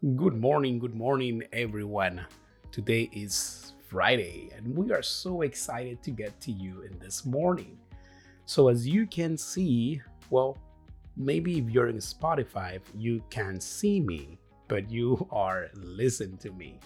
Good morning, good morning, everyone. Today is Friday, and we are so excited to get to you in this morning. So, as you can see, well, maybe if you're in Spotify, you can see me, but you are listening to me,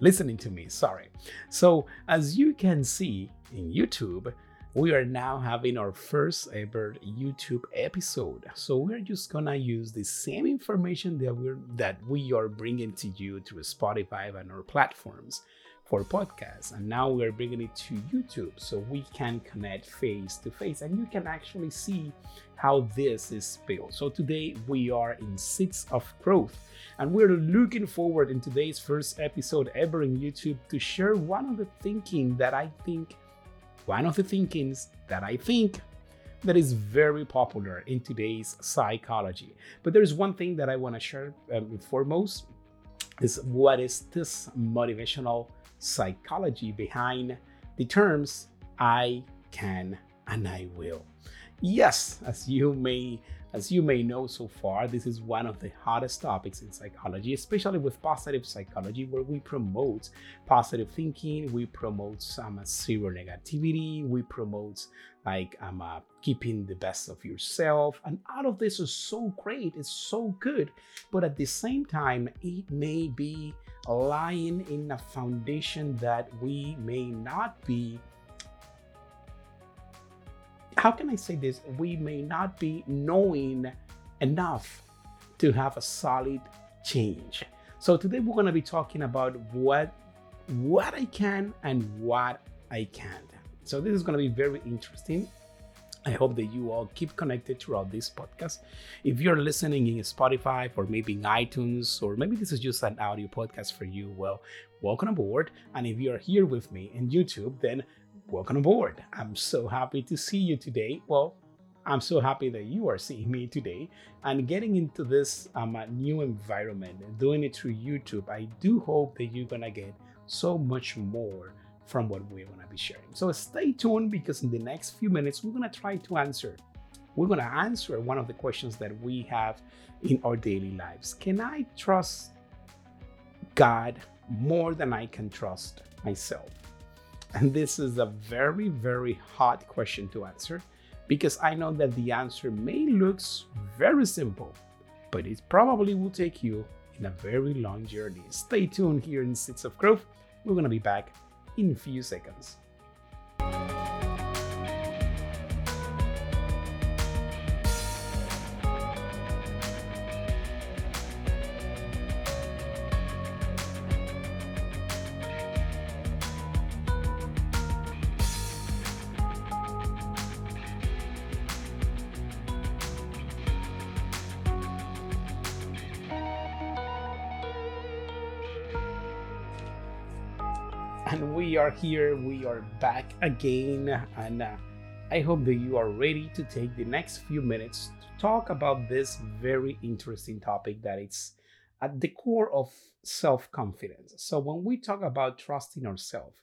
listening to me. Sorry. So, as you can see in YouTube, we are now having our first ever YouTube episode. So we're just gonna use the same information that we're that we are bringing to you through Spotify and our platforms for podcasts. And now we're bringing it to YouTube so we can connect face to face and you can actually see how this is built. So today we are in Seeds of Growth and we're looking forward in today's first episode ever in YouTube to share one of the thinking that I think one of the thinkings that I think that is very popular in today's psychology. But there's one thing that I want to share um, foremost is what is this motivational psychology behind the terms I can and I will. Yes, as you may as you may know so far, this is one of the hottest topics in psychology, especially with positive psychology, where we promote positive thinking, we promote some zero negativity, we promote like um, uh, keeping the best of yourself. And all of this is so great, it's so good. But at the same time, it may be lying in a foundation that we may not be how can I say this? We may not be knowing enough to have a solid change. So today we're going to be talking about what what I can and what I can't. So this is going to be very interesting. I hope that you all keep connected throughout this podcast. If you're listening in Spotify or maybe in iTunes, or maybe this is just an audio podcast for you, well, welcome aboard. And if you're here with me in YouTube, then welcome aboard. I'm so happy to see you today. Well, I'm so happy that you are seeing me today and getting into this um, new environment and doing it through YouTube. I do hope that you're gonna get so much more from what we're gonna be sharing. So stay tuned because in the next few minutes, we're gonna try to answer. We're gonna answer one of the questions that we have in our daily lives. Can I trust God more than I can trust myself? And this is a very, very hard question to answer because I know that the answer may look very simple, but it probably will take you in a very long journey. Stay tuned here in Seeds of Growth. We're going to be back in a few seconds. Are here we are back again and uh, i hope that you are ready to take the next few minutes to talk about this very interesting topic that it's at the core of self-confidence. So when we talk about trusting ourselves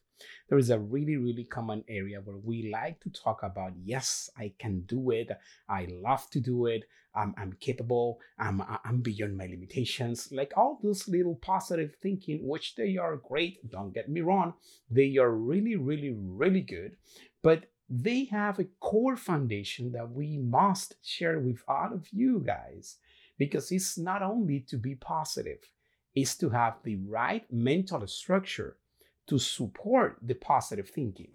there is a really, really common area where we like to talk about, yes, I can do it. I love to do it. I'm, I'm capable. I'm, I'm beyond my limitations. Like all those little positive thinking, which they are great. Don't get me wrong. They are really, really, really good. But they have a core foundation that we must share with all of you guys because it's not only to be positive, it's to have the right mental structure to support the positive thinking.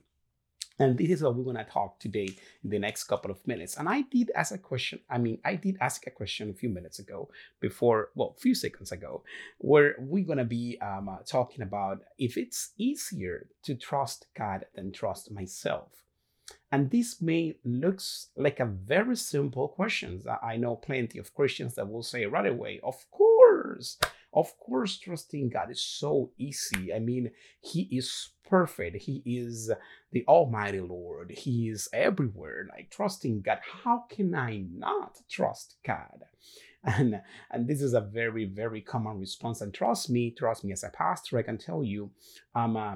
And this is what we're going to talk today in the next couple of minutes. And I did ask a question. I mean, I did ask a question a few minutes ago, before, well, a few seconds ago, where we're going to be um, uh, talking about if it's easier to trust God than trust myself. And this may looks like a very simple question. I know plenty of Christians that will say right away, of course, of course, trusting God is so easy. I mean, He is perfect. He is the Almighty Lord. He is everywhere. Like trusting God. How can I not trust God? And, and this is a very, very common response. And trust me, trust me, as a pastor, I can tell you, um, uh,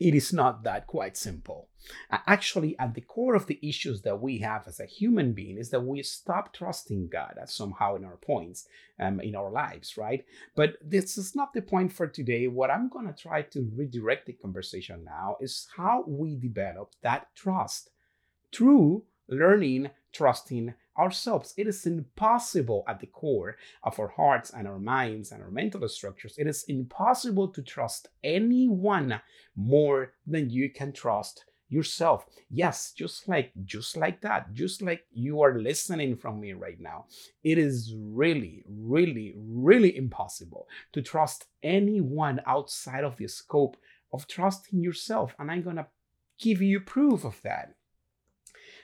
it is not that quite simple. Actually, at the core of the issues that we have as a human being is that we stop trusting God somehow in our points um, in our lives, right? But this is not the point for today. What I'm going to try to redirect the conversation now is how we develop that trust through learning, trusting, ourselves. It is impossible at the core of our hearts and our minds and our mental structures. It is impossible to trust anyone more than you can trust yourself yes just like just like that just like you are listening from me right now it is really really really impossible to trust anyone outside of the scope of trusting yourself and i'm to give you proof of that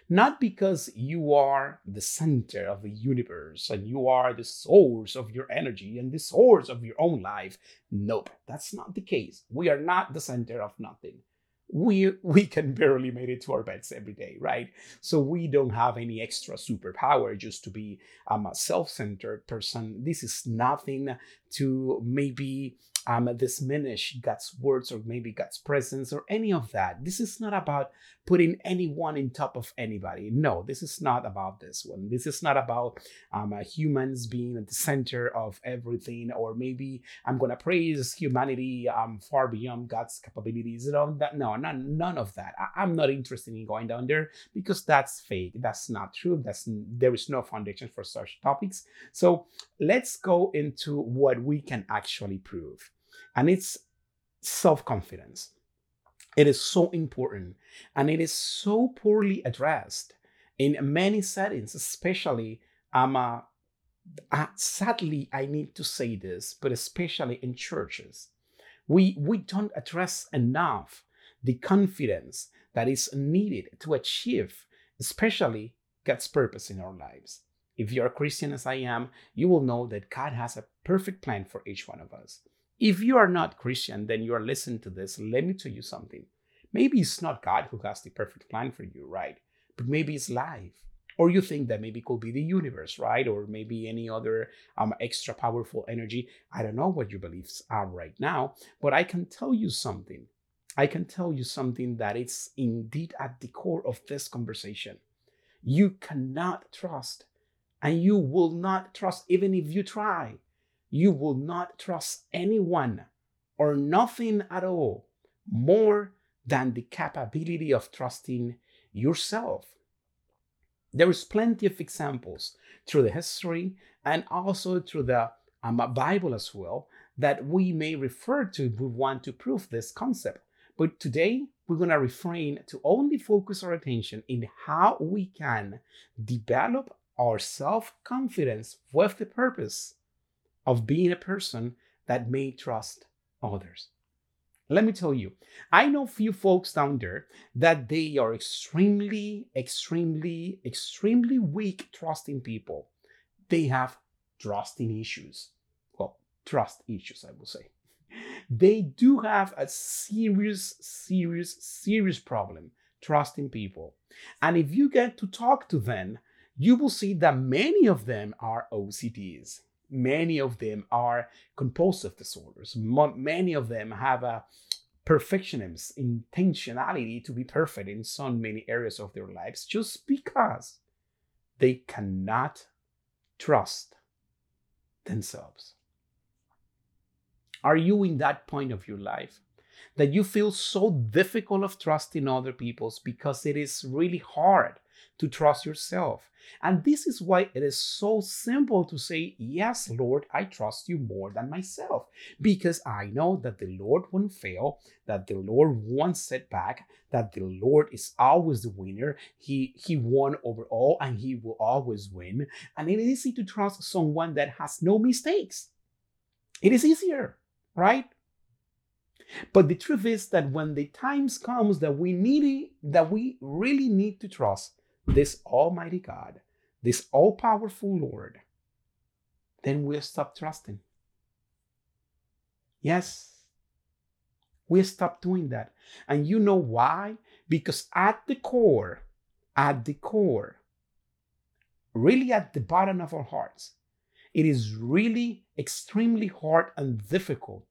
not because you are the center of the universe and you are the source of your energy and the source of your own life. Nope, that's not the case. We are not the center of nothing. We, we can barely make it to our beds every day, right? So we don't have any extra superpower just to be um, a self-centered person. This is nothing to maybe um, diminish God's words or maybe God's presence or any of that. This is not about putting anyone in top of anybody. No, this is not about this one. This is not about um, uh, humans being at the center of everything, or maybe I'm gonna praise humanity um, far beyond God's capabilities. No, none, none of that. I, I'm not interested in going down there because that's fake. That's not true. That's there is no foundation for such topics. So let's go into what we can actually prove and it's self confidence. It is so important and it is so poorly addressed in many settings, especially um, uh, uh, sadly, I need to say this, but especially in churches. We, we don't address enough the confidence that is needed to achieve, especially God's purpose in our lives. If you're a Christian as I am, you will know that God has a perfect plan for each one of us. If you are not Christian, then you are listening to this. Let me tell you something. Maybe it's not God who has the perfect plan for you, right? But maybe it's life. Or you think that maybe it could be the universe, right? Or maybe any other um, extra powerful energy. I don't know what your beliefs are right now, but I can tell you something. I can tell you something that is indeed at the core of this conversation. You cannot trust, and you will not trust even if you try you will not trust anyone or nothing at all more than the capability of trusting yourself. There is plenty of examples through the history and also through the um, Bible as well that we may refer to if we want to prove this concept. But today, we're going to refrain to only focus our attention in how we can develop our self confidence with the purpose of being a person that may trust others. Let me tell you, I know few folks down there that they are extremely, extremely, extremely weak trusting people. They have trusting issues. Well, trust issues, I will say. They do have a serious, serious, serious problem trusting people. And if you get to talk to them, you will see that many of them are OCDs many of them are compulsive disorders. many of them have a perfectionism, intentionality to be perfect in so many areas of their lives just because they cannot trust themselves. Are you in that point of your life that you feel so difficult of trusting other people's because it is really hard to trust yourself. And this is why it is so simple to say, Yes, Lord, I trust you more than myself. Because I know that the Lord won't fail, that the Lord won't set back, that the Lord is always the winner. He, he won over all and he will always win. And it is easy to trust someone that has no mistakes. It is easier, right? But the truth is that when the times comes that we need it, that we really need to trust, this Almighty God, this all powerful Lord, then we'll stop trusting. Yes, we stop doing that. And you know why? Because at the core, at the core, really at the bottom of our hearts, it is really extremely hard and difficult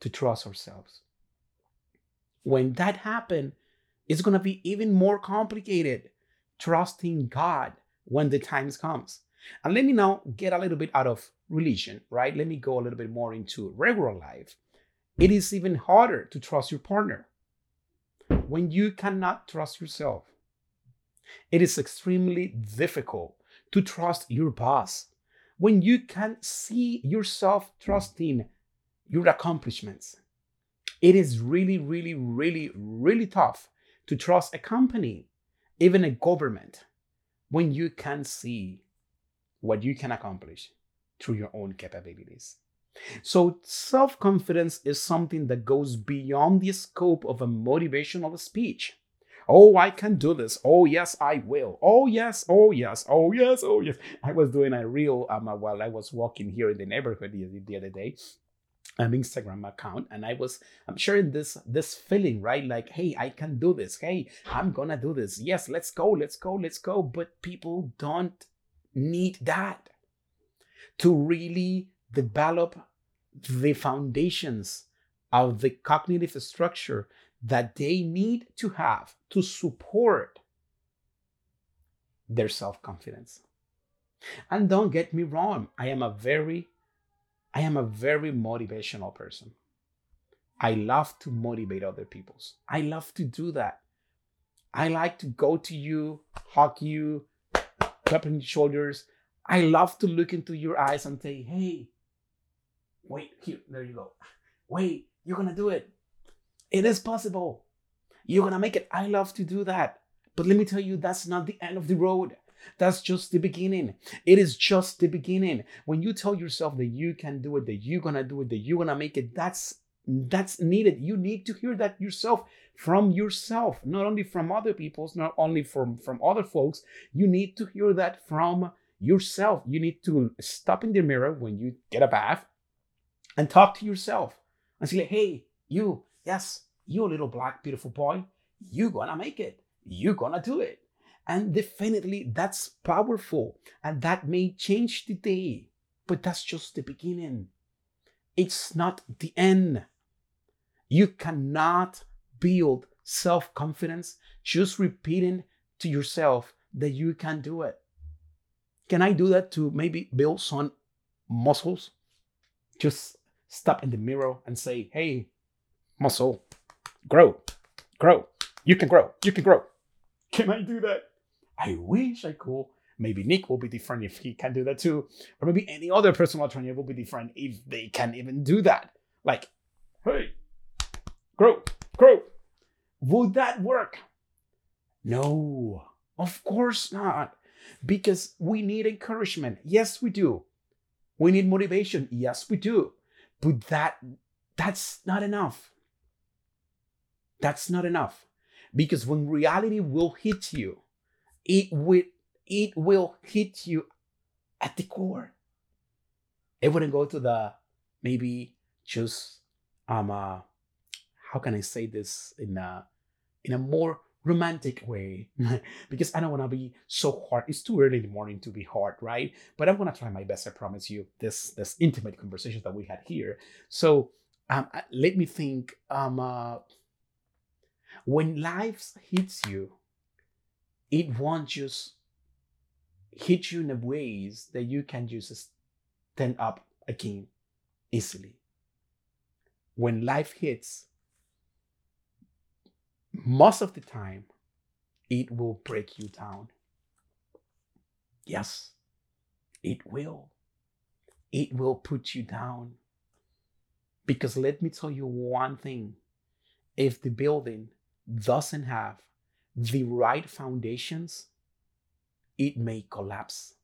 to trust ourselves. when that happen, it's gonna be even more complicated trusting God when the times comes. And let me now get a little bit out of religion, right? Let me go a little bit more into regular life. It is even harder to trust your partner when you cannot trust yourself. It is extremely difficult to trust your boss when you can see yourself trusting your accomplishments. It is really, really, really, really tough to trust a company, even a government, when you can see what you can accomplish through your own capabilities. So, self confidence is something that goes beyond the scope of a motivational speech. Oh, I can do this. Oh, yes, I will. Oh, yes. Oh, yes. Oh, yes. Oh, yes. I was doing a reel um, while I was walking here in the neighborhood the, the other day, an Instagram account, and I was I'm sharing this this feeling, right? Like, hey, I can do this. Hey, I'm gonna do this. Yes, let's go, let's go, let's go. But people don't need that to really develop the foundations of the cognitive structure that they need to have to support their self confidence. And don't get me wrong, I am a very I am a very motivational person. I love to motivate other people's. I love to do that. I like to go to you, hug you, clap on your shoulders. I love to look into your eyes and say, hey, wait, here, there you go. Wait, you're gonna do it. It is possible. You're gonna make it. I love to do that. But let me tell you, that's not the end of the road. That's just the beginning. It is just the beginning. When you tell yourself that you can do it, that you're gonna do it, that you're gonna make it, that's that's needed. You need to hear that yourself from yourself, not only from other people's, not only from from other folks. You need to hear that from yourself. You need to stop in the mirror when you get a bath and talk to yourself and say, "Hey, you, yes, you little black beautiful boy, you gonna make it. You gonna do it." And definitely that's powerful and that may change the day, but that's just the beginning. It's not the end. You cannot build self confidence just repeating to yourself that you can do it. Can I do that to maybe build some muscles? Just stop in the mirror and say, hey, muscle, grow, grow. You can grow, you can grow. Can I do that? I wish I could. Maybe Nick will be different if he can do that too. Or maybe any other personal trainer will be different if they can even do that. Like, hey, grow, grow. Would that work? No, of course not. Because we need encouragement. Yes, we do. We need motivation. Yes, we do. But that that's not enough. That's not enough. Because when reality will hit you, it will it will hit you at the core. It wouldn't go to the maybe just um uh how can I say this in a in a more romantic way because I don't want to be so hard. It's too early in the morning to be hard, right? But I'm gonna try my best. I promise you. This this intimate conversations that we had here. So um, let me think. Um, uh, when life hits you, it won't just hit you in a ways that you can just stand up again easily. When life hits, most of the time, it will break you down. Yes, it will. It will put you down. Because let me tell you one thing if the building doesn't have the right foundations, it may collapse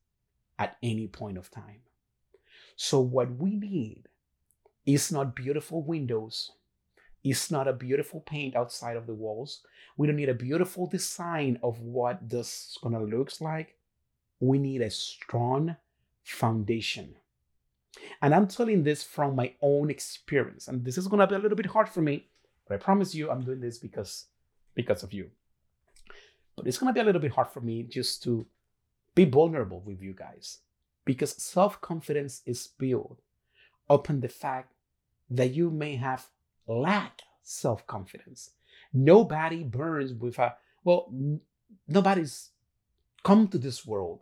at any point of time. So, what we need is not beautiful windows, it's not a beautiful paint outside of the walls. We don't need a beautiful design of what this is gonna looks like. We need a strong foundation. And I'm telling this from my own experience. And this is gonna be a little bit hard for me, but I promise you I'm doing this because because of you. But it's going to be a little bit hard for me just to be vulnerable with you guys because self confidence is built upon the fact that you may have lacked self confidence. Nobody burns with a, well, n- nobody's come to this world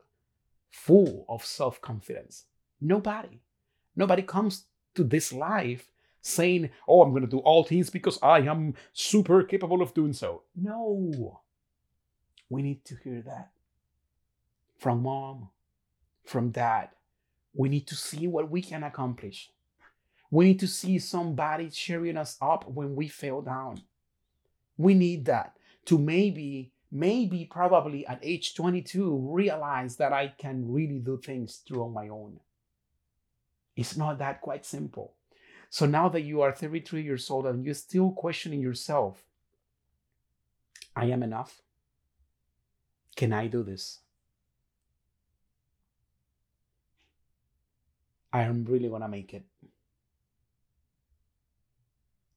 full of self confidence. Nobody. Nobody comes to this life saying, oh, I'm going to do all things because I am super capable of doing so. No. We need to hear that from mom, from dad. We need to see what we can accomplish. We need to see somebody cheering us up when we fell down. We need that to maybe, maybe, probably at age 22, realize that I can really do things through on my own. It's not that quite simple. So now that you are 33 years old and you're still questioning yourself, I am enough. Can I do this? I am really gonna make it.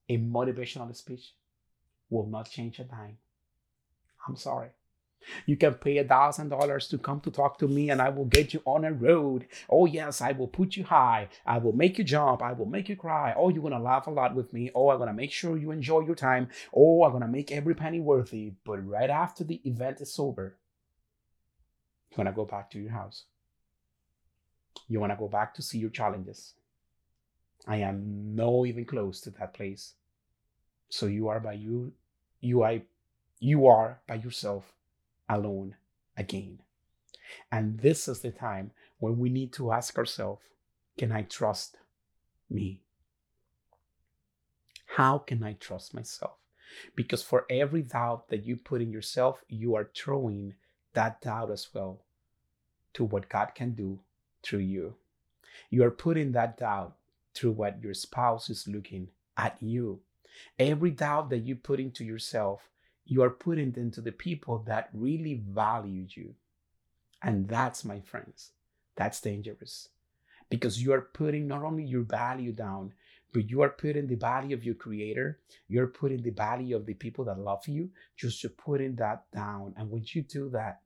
A motivational speech will not change a dime. I'm sorry. You can pay a thousand dollars to come to talk to me and I will get you on a road. Oh, yes, I will put you high. I will make you jump. I will make you cry. Oh, you're going to laugh a lot with me. Oh, I'm going to make sure you enjoy your time. Oh, I'm going to make every penny worthy. But right after the event is over, you're going to go back to your house. You want to go back to see your challenges. I am no even close to that place. So you are by you, you I, you are by yourself, alone again. And this is the time when we need to ask ourselves, can I trust me? How can I trust myself? Because for every doubt that you put in yourself, you are throwing that doubt as well to what God can do through you. You are putting that doubt through what your spouse is looking at you. Every doubt that you put into yourself, you are putting into the people that really value you. And that's, my friends, that's dangerous because you are putting not only your value down, but you are putting the value of your creator, you're putting the value of the people that love you, just to putting that down. And when you do that,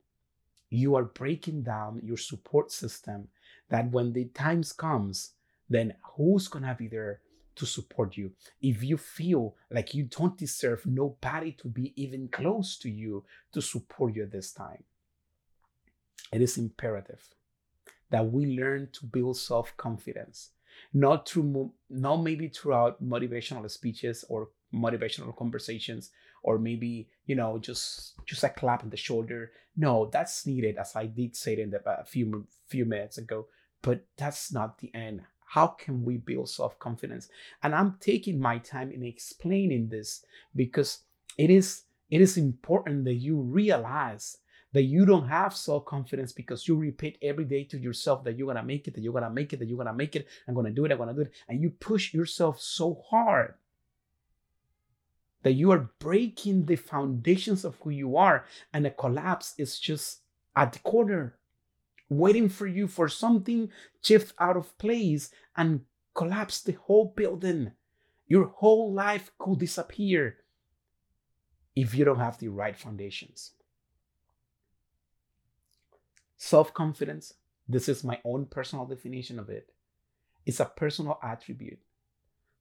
you are breaking down your support system that when the times comes, then who's gonna be there to support you? If you feel like you don't deserve nobody to be even close to you to support you at this time, it is imperative that we learn to build self-confidence, not through not maybe throughout motivational speeches or motivational conversations or maybe you know just just a clap on the shoulder. No that's needed as i did say in the, a few few minutes ago but that's not the end. How can we build self-confidence? And i'm taking my time in explaining this because it is it is important that you realize that you don't have self-confidence because you repeat every day to yourself that you're gonna make it that you're gonna make it that you're gonna make it. I'm gonna do it i'm gonna do it. And you push yourself so hard that you are breaking the foundations of who you are, and a collapse is just at the corner, waiting for you for something shift out of place and collapse the whole building. Your whole life could disappear if you don't have the right foundations. Self confidence, this is my own personal definition of it, it's a personal attribute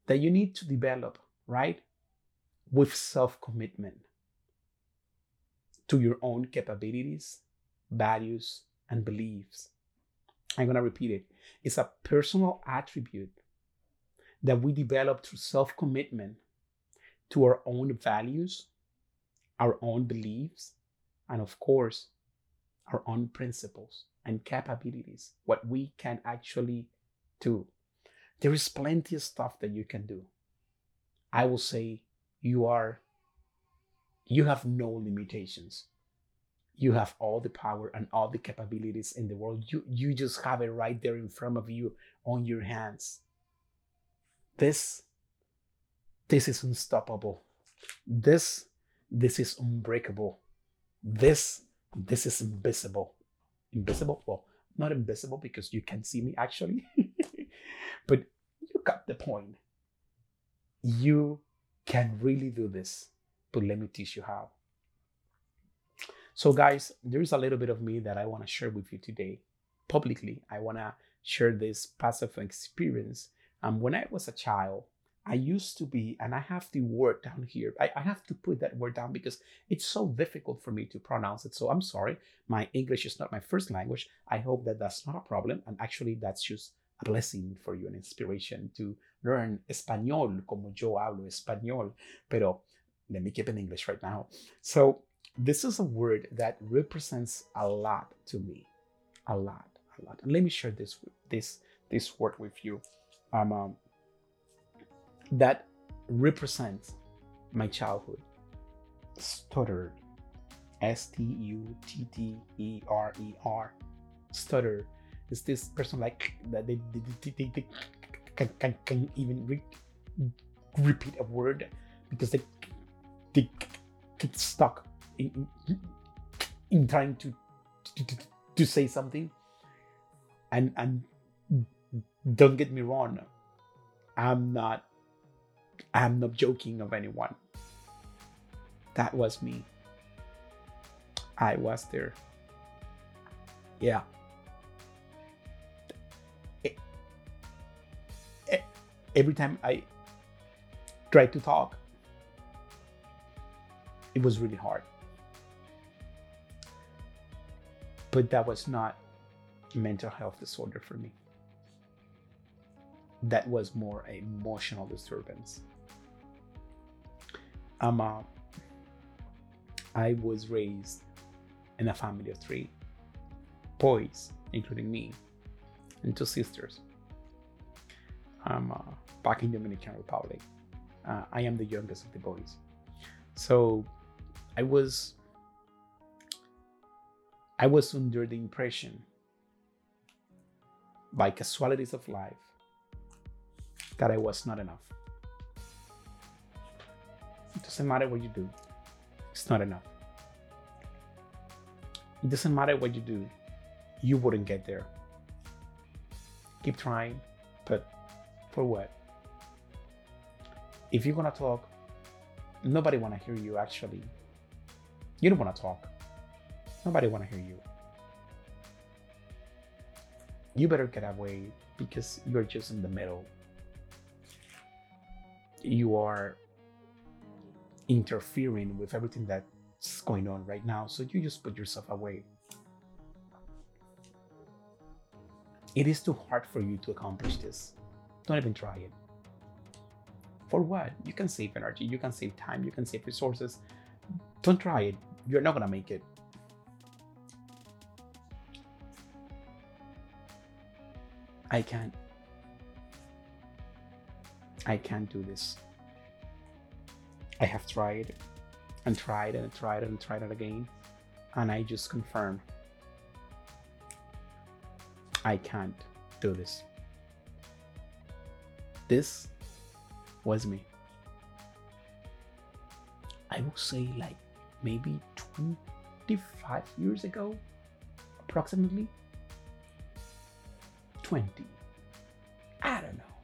that you need to develop, right? With self commitment to your own capabilities, values, and beliefs. I'm going to repeat it. It's a personal attribute that we develop through self commitment to our own values, our own beliefs, and of course, our own principles and capabilities, what we can actually do. There is plenty of stuff that you can do. I will say you are you have no limitations. You have all the power and all the capabilities in the world. You you just have it right there in front of you on your hands. This this is unstoppable. This this is unbreakable. This this is invisible. Invisible? Well not invisible because you can see me actually. But you got the point. You can really do this, but let me teach you how. So, guys, there's a little bit of me that I want to share with you today publicly. I want to share this passive experience. Um, when I was a child, I used to be, and I have the word down here. I, I, have to put that word down because it's so difficult for me to pronounce it. So I'm sorry. My English is not my first language. I hope that that's not a problem. And actually, that's just a blessing for you, an inspiration to learn español, como yo hablo español. Pero let me keep in English right now. So this is a word that represents a lot to me, a lot, a lot. And let me share this this this word with you. Um, um that represents my childhood. Stutter. S T U T T E R E R. Stutter is this person like that they, they, they, they can, can, can even re- repeat a word because they, they get stuck in, in, in trying to, to, to, to say something. And, and don't get me wrong, I'm not I'm not joking of anyone. That was me. I was there. Yeah. Every time I tried to talk, it was really hard. But that was not mental health disorder for me. That was more emotional disturbance. I'm a, I was raised in a family of three boys, including me, and two sisters. I'm uh, back in Dominican Republic. Uh, I am the youngest of the boys. So I was I was under the impression by casualties of life that I was not enough. It doesn't matter what you do, it's not enough. It doesn't matter what you do, you wouldn't get there. Keep trying, for what? If you're gonna talk, nobody wanna hear you actually. You don't wanna talk. Nobody wanna hear you. You better get away because you're just in the middle. You are interfering with everything that's going on right now. So you just put yourself away. It is too hard for you to accomplish this. Don't even try it. For what? You can save energy, you can save time, you can save resources. Don't try it. You're not gonna make it. I can't. I can't do this. I have tried and tried and tried and tried it again, and I just confirm I can't do this. This was me. I would say, like maybe 25 years ago, approximately 20. I don't know.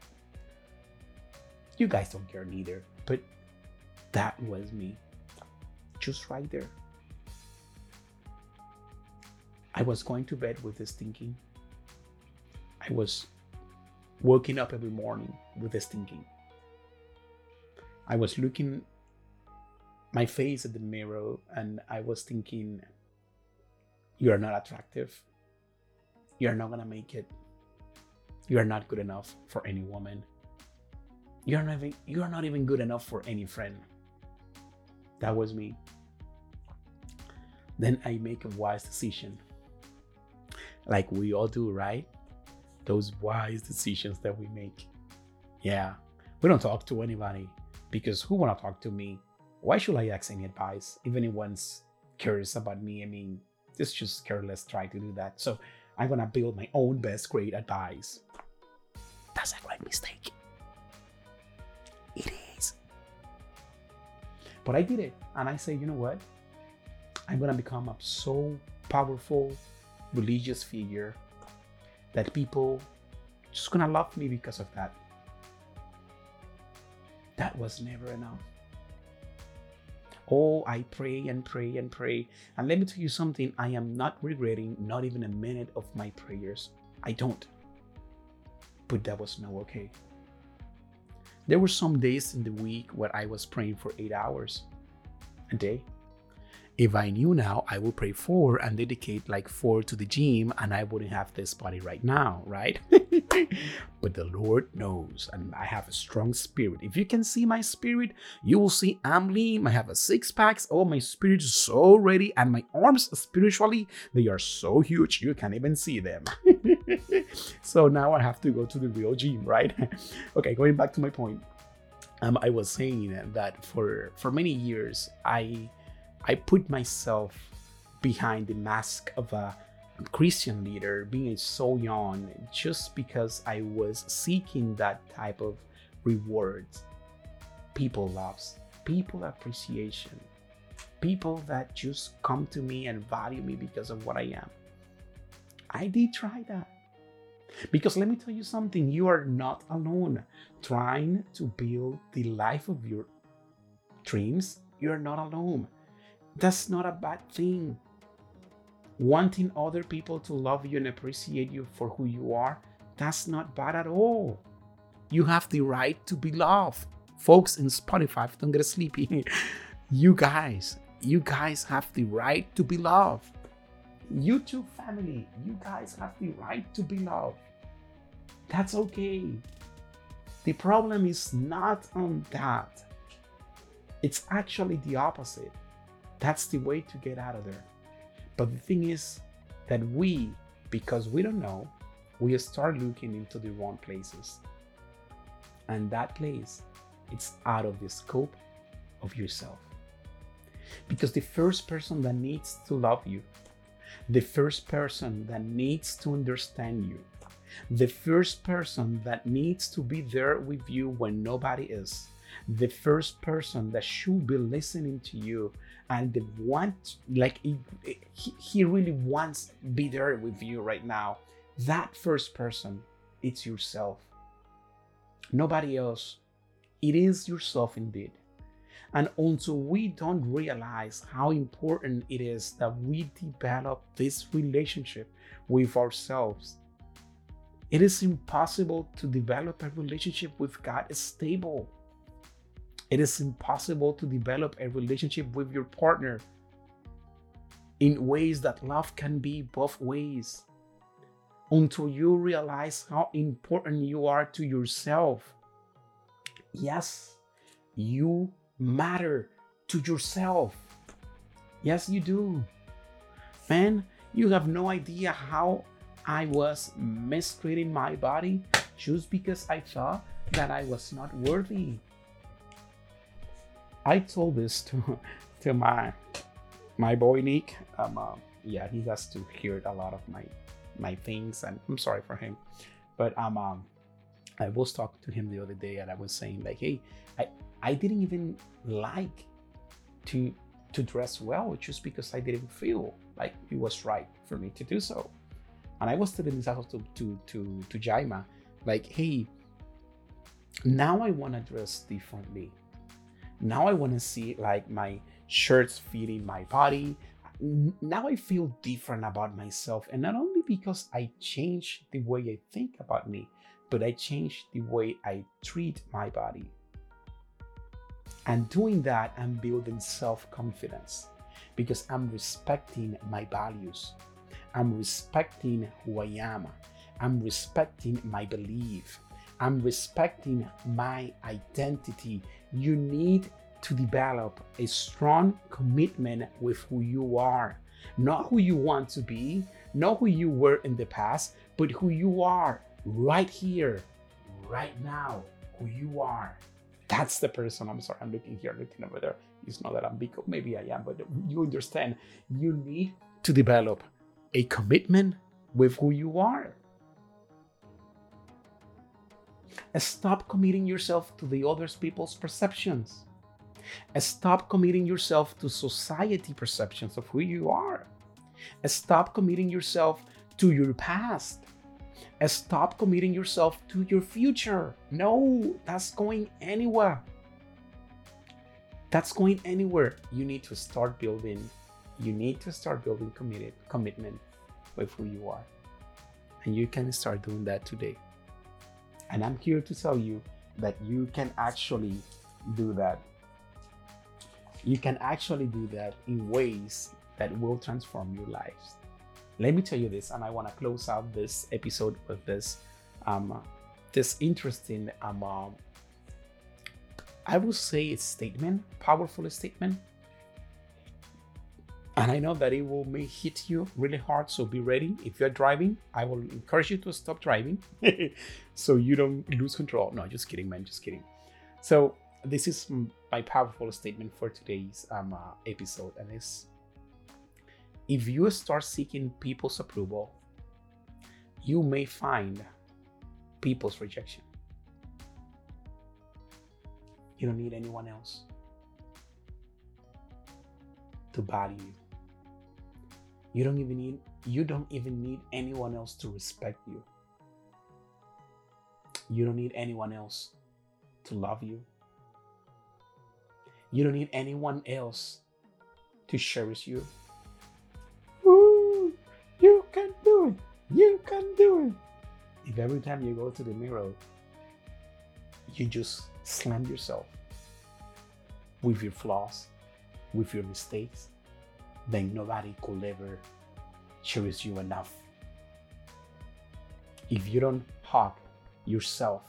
You guys don't care neither, but that was me. Just right there. I was going to bed with this thinking. I was waking up every morning with this thinking. I was looking my face at the mirror and I was thinking, you're not attractive. You're not gonna make it. You're not good enough for any woman. You're not even, you're not even good enough for any friend. That was me. Then I make a wise decision. Like we all do, right? Those wise decisions that we make. Yeah. We don't talk to anybody because who wanna talk to me? Why should I ask any advice? Even If anyone's curious about me, I mean, it's just careless try to do that. So I'm gonna build my own best great advice. That's a great mistake. It is. But I did it. And I say, you know what? I'm to become a so powerful religious figure that people just to love me because of that. That was never enough. Oh, I pray and pray and pray. And let me tell you something I am not regretting not even a minute of my prayers. I don't. But that was no okay. There were some days in the week where I was praying for eight hours a day. If I knew now, I would pray four and dedicate like four to the gym, and I wouldn't have this body right now, right? but the Lord knows, and I have a strong spirit. If you can see my spirit, you will see I'm lean. I have a six packs. Oh, my spirit is so ready, and my arms spiritually they are so huge you can't even see them. so now I have to go to the real gym, right? okay, going back to my point. Um, I was saying that for for many years I I put myself behind the mask of a Christian leader, being so young, just because I was seeking that type of reward. People loves, people appreciation, people that just come to me and value me because of what I am. I did try that. Because let me tell you something, you are not alone trying to build the life of your dreams. You're not alone. That's not a bad thing. Wanting other people to love you and appreciate you for who you are, that's not bad at all. You have the right to be loved. Folks in Spotify, don't get sleepy. you guys, you guys have the right to be loved. YouTube family, you guys have the right to be loved. That's okay. The problem is not on that. It's actually the opposite. That's the way to get out of there. But the thing is that we, because we don't know, we start looking into the wrong places. And that place, it's out of the scope of yourself. Because the first person that needs to love you, the first person that needs to understand you, the first person that needs to be there with you when nobody is, the first person that should be listening to you and they want like he, he really wants be there with you right now. That first person it's yourself. Nobody else. It is yourself indeed. And until we don't realize how important it is that we develop this relationship with ourselves it is impossible to develop a relationship with god stable it is impossible to develop a relationship with your partner in ways that love can be both ways until you realize how important you are to yourself. Yes, you matter to yourself. Yes, you do. Man, you have no idea how I was mistreating my body just because I thought that I was not worthy. I told this to to my my boy Nick. Um, uh, yeah, he has to hear a lot of my my things, and I'm sorry for him. But um, um, I was talking to him the other day, and I was saying like, hey, I I didn't even like to to dress well just because I didn't feel like it was right for me to do so. And I was telling this also to to to to Jaima, like, hey, now I want to dress differently. Now I want to see like my shirts fitting my body. Now I feel different about myself. And not only because I change the way I think about me, but I change the way I treat my body. And doing that, I'm building self confidence because I'm respecting my values. I'm respecting who I am. I'm respecting my belief. I'm respecting my identity. You need to develop a strong commitment with who you are, not who you want to be, not who you were in the past, but who you are right here, right now, who you are. That's the person. I'm sorry, I'm looking here, looking over there. It's not that I'm big, maybe I am, but you understand. You need to develop a commitment with who you are. Stop committing yourself to the other people's perceptions. Stop committing yourself to society perceptions of who you are. Stop committing yourself to your past. Stop committing yourself to your future. No, that's going anywhere. That's going anywhere. You need to start building. You need to start building committed commitment with who you are. And you can start doing that today. And I'm here to tell you that you can actually do that. You can actually do that in ways that will transform your lives. Let me tell you this, and I want to close out this episode with this um, this interesting um, uh, I would say a statement, powerful statement. And I know that it will may hit you really hard, so be ready. If you're driving, I will encourage you to stop driving so you don't lose control. No, just kidding, man, just kidding. So this is my powerful statement for today's um, uh, episode, and it's if you start seeking people's approval, you may find people's rejection. You don't need anyone else to value you. You don't even need you don't even need anyone else to respect you. You don't need anyone else to love you. You don't need anyone else to cherish you. Woo! You can do it. You can do it. If every time you go to the mirror, you just slam yourself with your flaws, with your mistakes, then nobody could ever cherish you enough. If you don't hug yourself,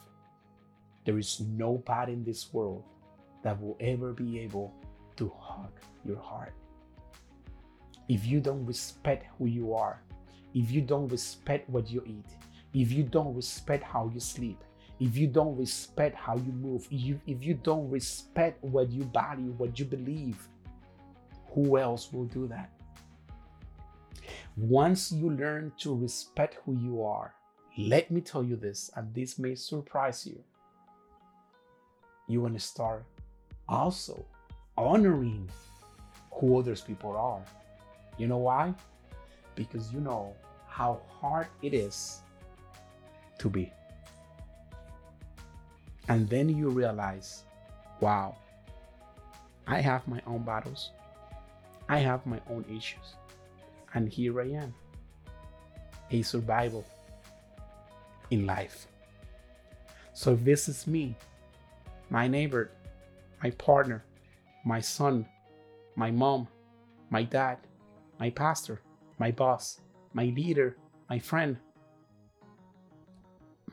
there is nobody in this world that will ever be able to hug your heart. If you don't respect who you are, if you don't respect what you eat, if you don't respect how you sleep, if you don't respect how you move, if you, if you don't respect what you value, what you believe, who else will do that? Once you learn to respect who you are, let me tell you this, and this may surprise you. You want to start also honoring who others people are. You know why? Because you know how hard it is to be. And then you realize, wow, I have my own battles. I have my own issues. And here I am, a survival in life. So if this is me, my neighbor, my partner, my son, my mom, my dad, my pastor, my boss, my leader, my friend,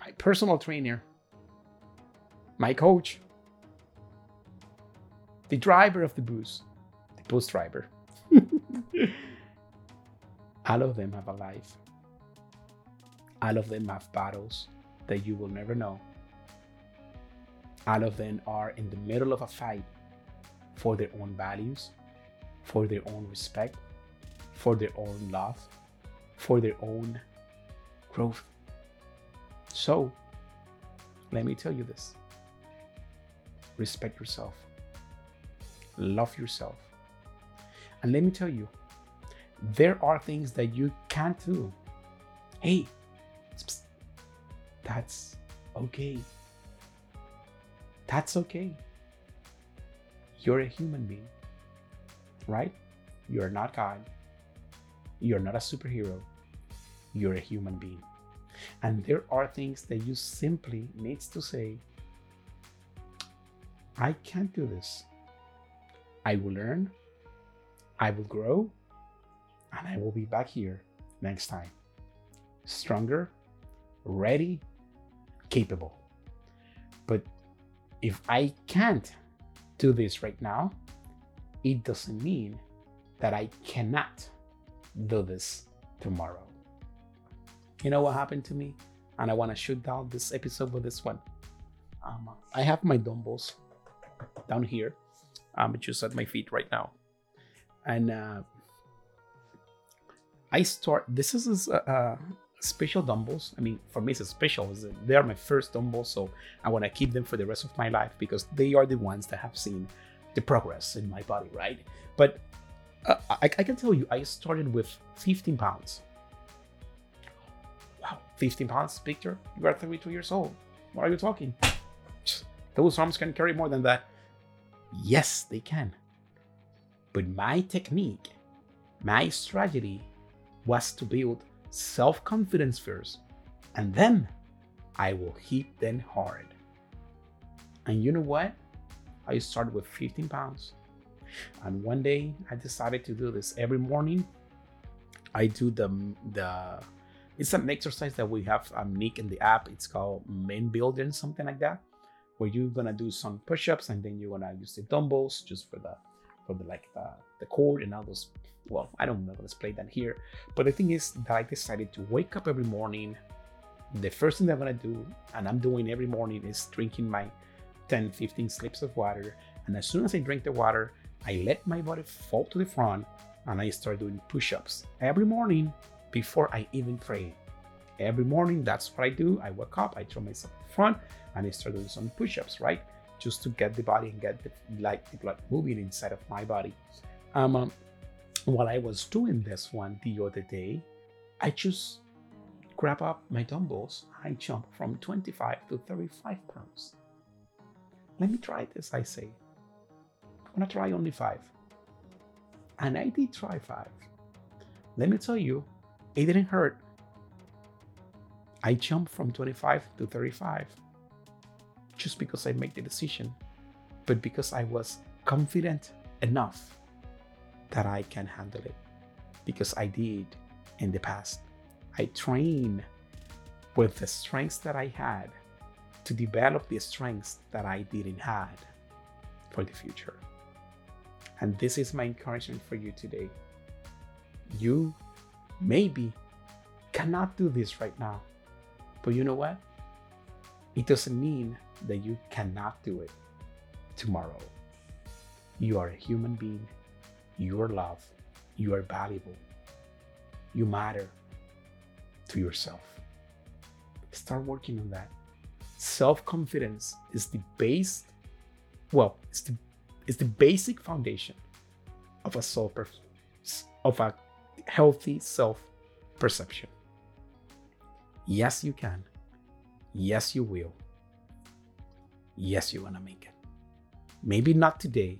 my personal trainer, my coach, the driver of the bus, the bus driver. All of them have a life. All of them have battles that you will never know. All of them are in the middle of a fight for their own values, for their own respect, for their own love, for their own growth. So, let me tell you this respect yourself, love yourself. And let me tell you, there are things that you can't do. Hey, that's okay. That's okay. You're a human being, right? You're not God. You're not a superhero. You're a human being. And there are things that you simply needs to say, I can't do this. I will learn, I will grow, and I will be back here next time. Stronger, ready, capable. But if I can't do this right now, it doesn't mean that I cannot do this tomorrow. You know what happened to me? And I want to shoot down this episode with this one. Um, I have my dumbbells down here, um, just at my feet right now. And uh, I start, this is a, a special dumbbells. I mean, for me, it's a special. They are my first dumbbells, so I want to keep them for the rest of my life because they are the ones that have seen the progress in my body, right? But uh, I, I, can tell you, I started with 15 pounds. Wow, 15 pounds, Victor? You are 32 years old. What are you talking? Those arms can carry more than that. Yes, they can. But my technique, my strategy was to build self confidence first, and then I will hit them hard. And you know what? I started with 15 pounds. And one day I decided to do this every morning. I do the the it's an exercise that we have um, Nick in the app. It's called Men Building, something like that, where you're gonna do some push-ups and then you're gonna use the dumbbells just for the for the like the, the core and all those. Well, I don't know. Let's play that here. But the thing is that I decided to wake up every morning. The first thing I'm gonna do, and I'm doing every morning, is drinking my 10, 15 sips of water. And as soon as I drink the water, I let my body fall to the front and I start doing push ups every morning before I even pray. Every morning, that's what I do. I wake up, I throw myself in front, and I start doing some push ups, right? Just to get the body and get the, like, the blood moving inside of my body. Um, um, while I was doing this one the other day, I just grab up my dumbbells. I jump from 25 to 35 pounds. Let me try this, I say. I'm gonna try only five. And I did try five. Let me tell you, it didn't hurt. I jumped from 25 to 35 just because I made the decision, but because I was confident enough that I can handle it. Because I did in the past. I trained with the strengths that I had to develop the strengths that I didn't have for the future. And this is my encouragement for you today. You maybe cannot do this right now, but you know what? It doesn't mean that you cannot do it tomorrow. You are a human being. You are loved. You are valuable. You matter to yourself. Start working on that self-confidence is the base well it's the it's the basic foundation of a self of a healthy self-perception yes you can yes you will yes you're gonna make it maybe not today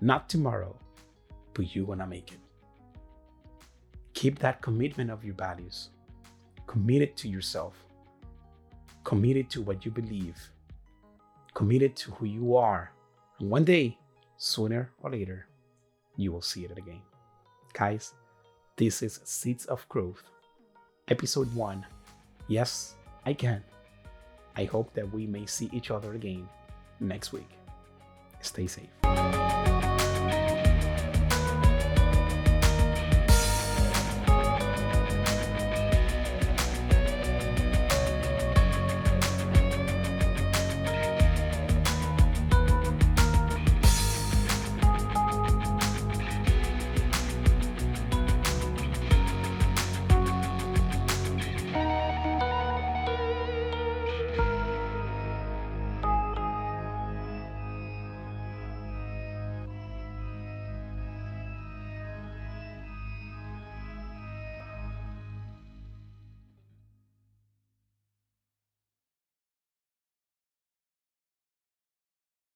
not tomorrow but you're gonna make it keep that commitment of your values committed to yourself committed to what you believe, committed to who you are. And one day, sooner or later, you will see it again. Guys, this is Seeds of Growth, episode one. Yes, I can. I hope that we may see each other again next week. Stay safe.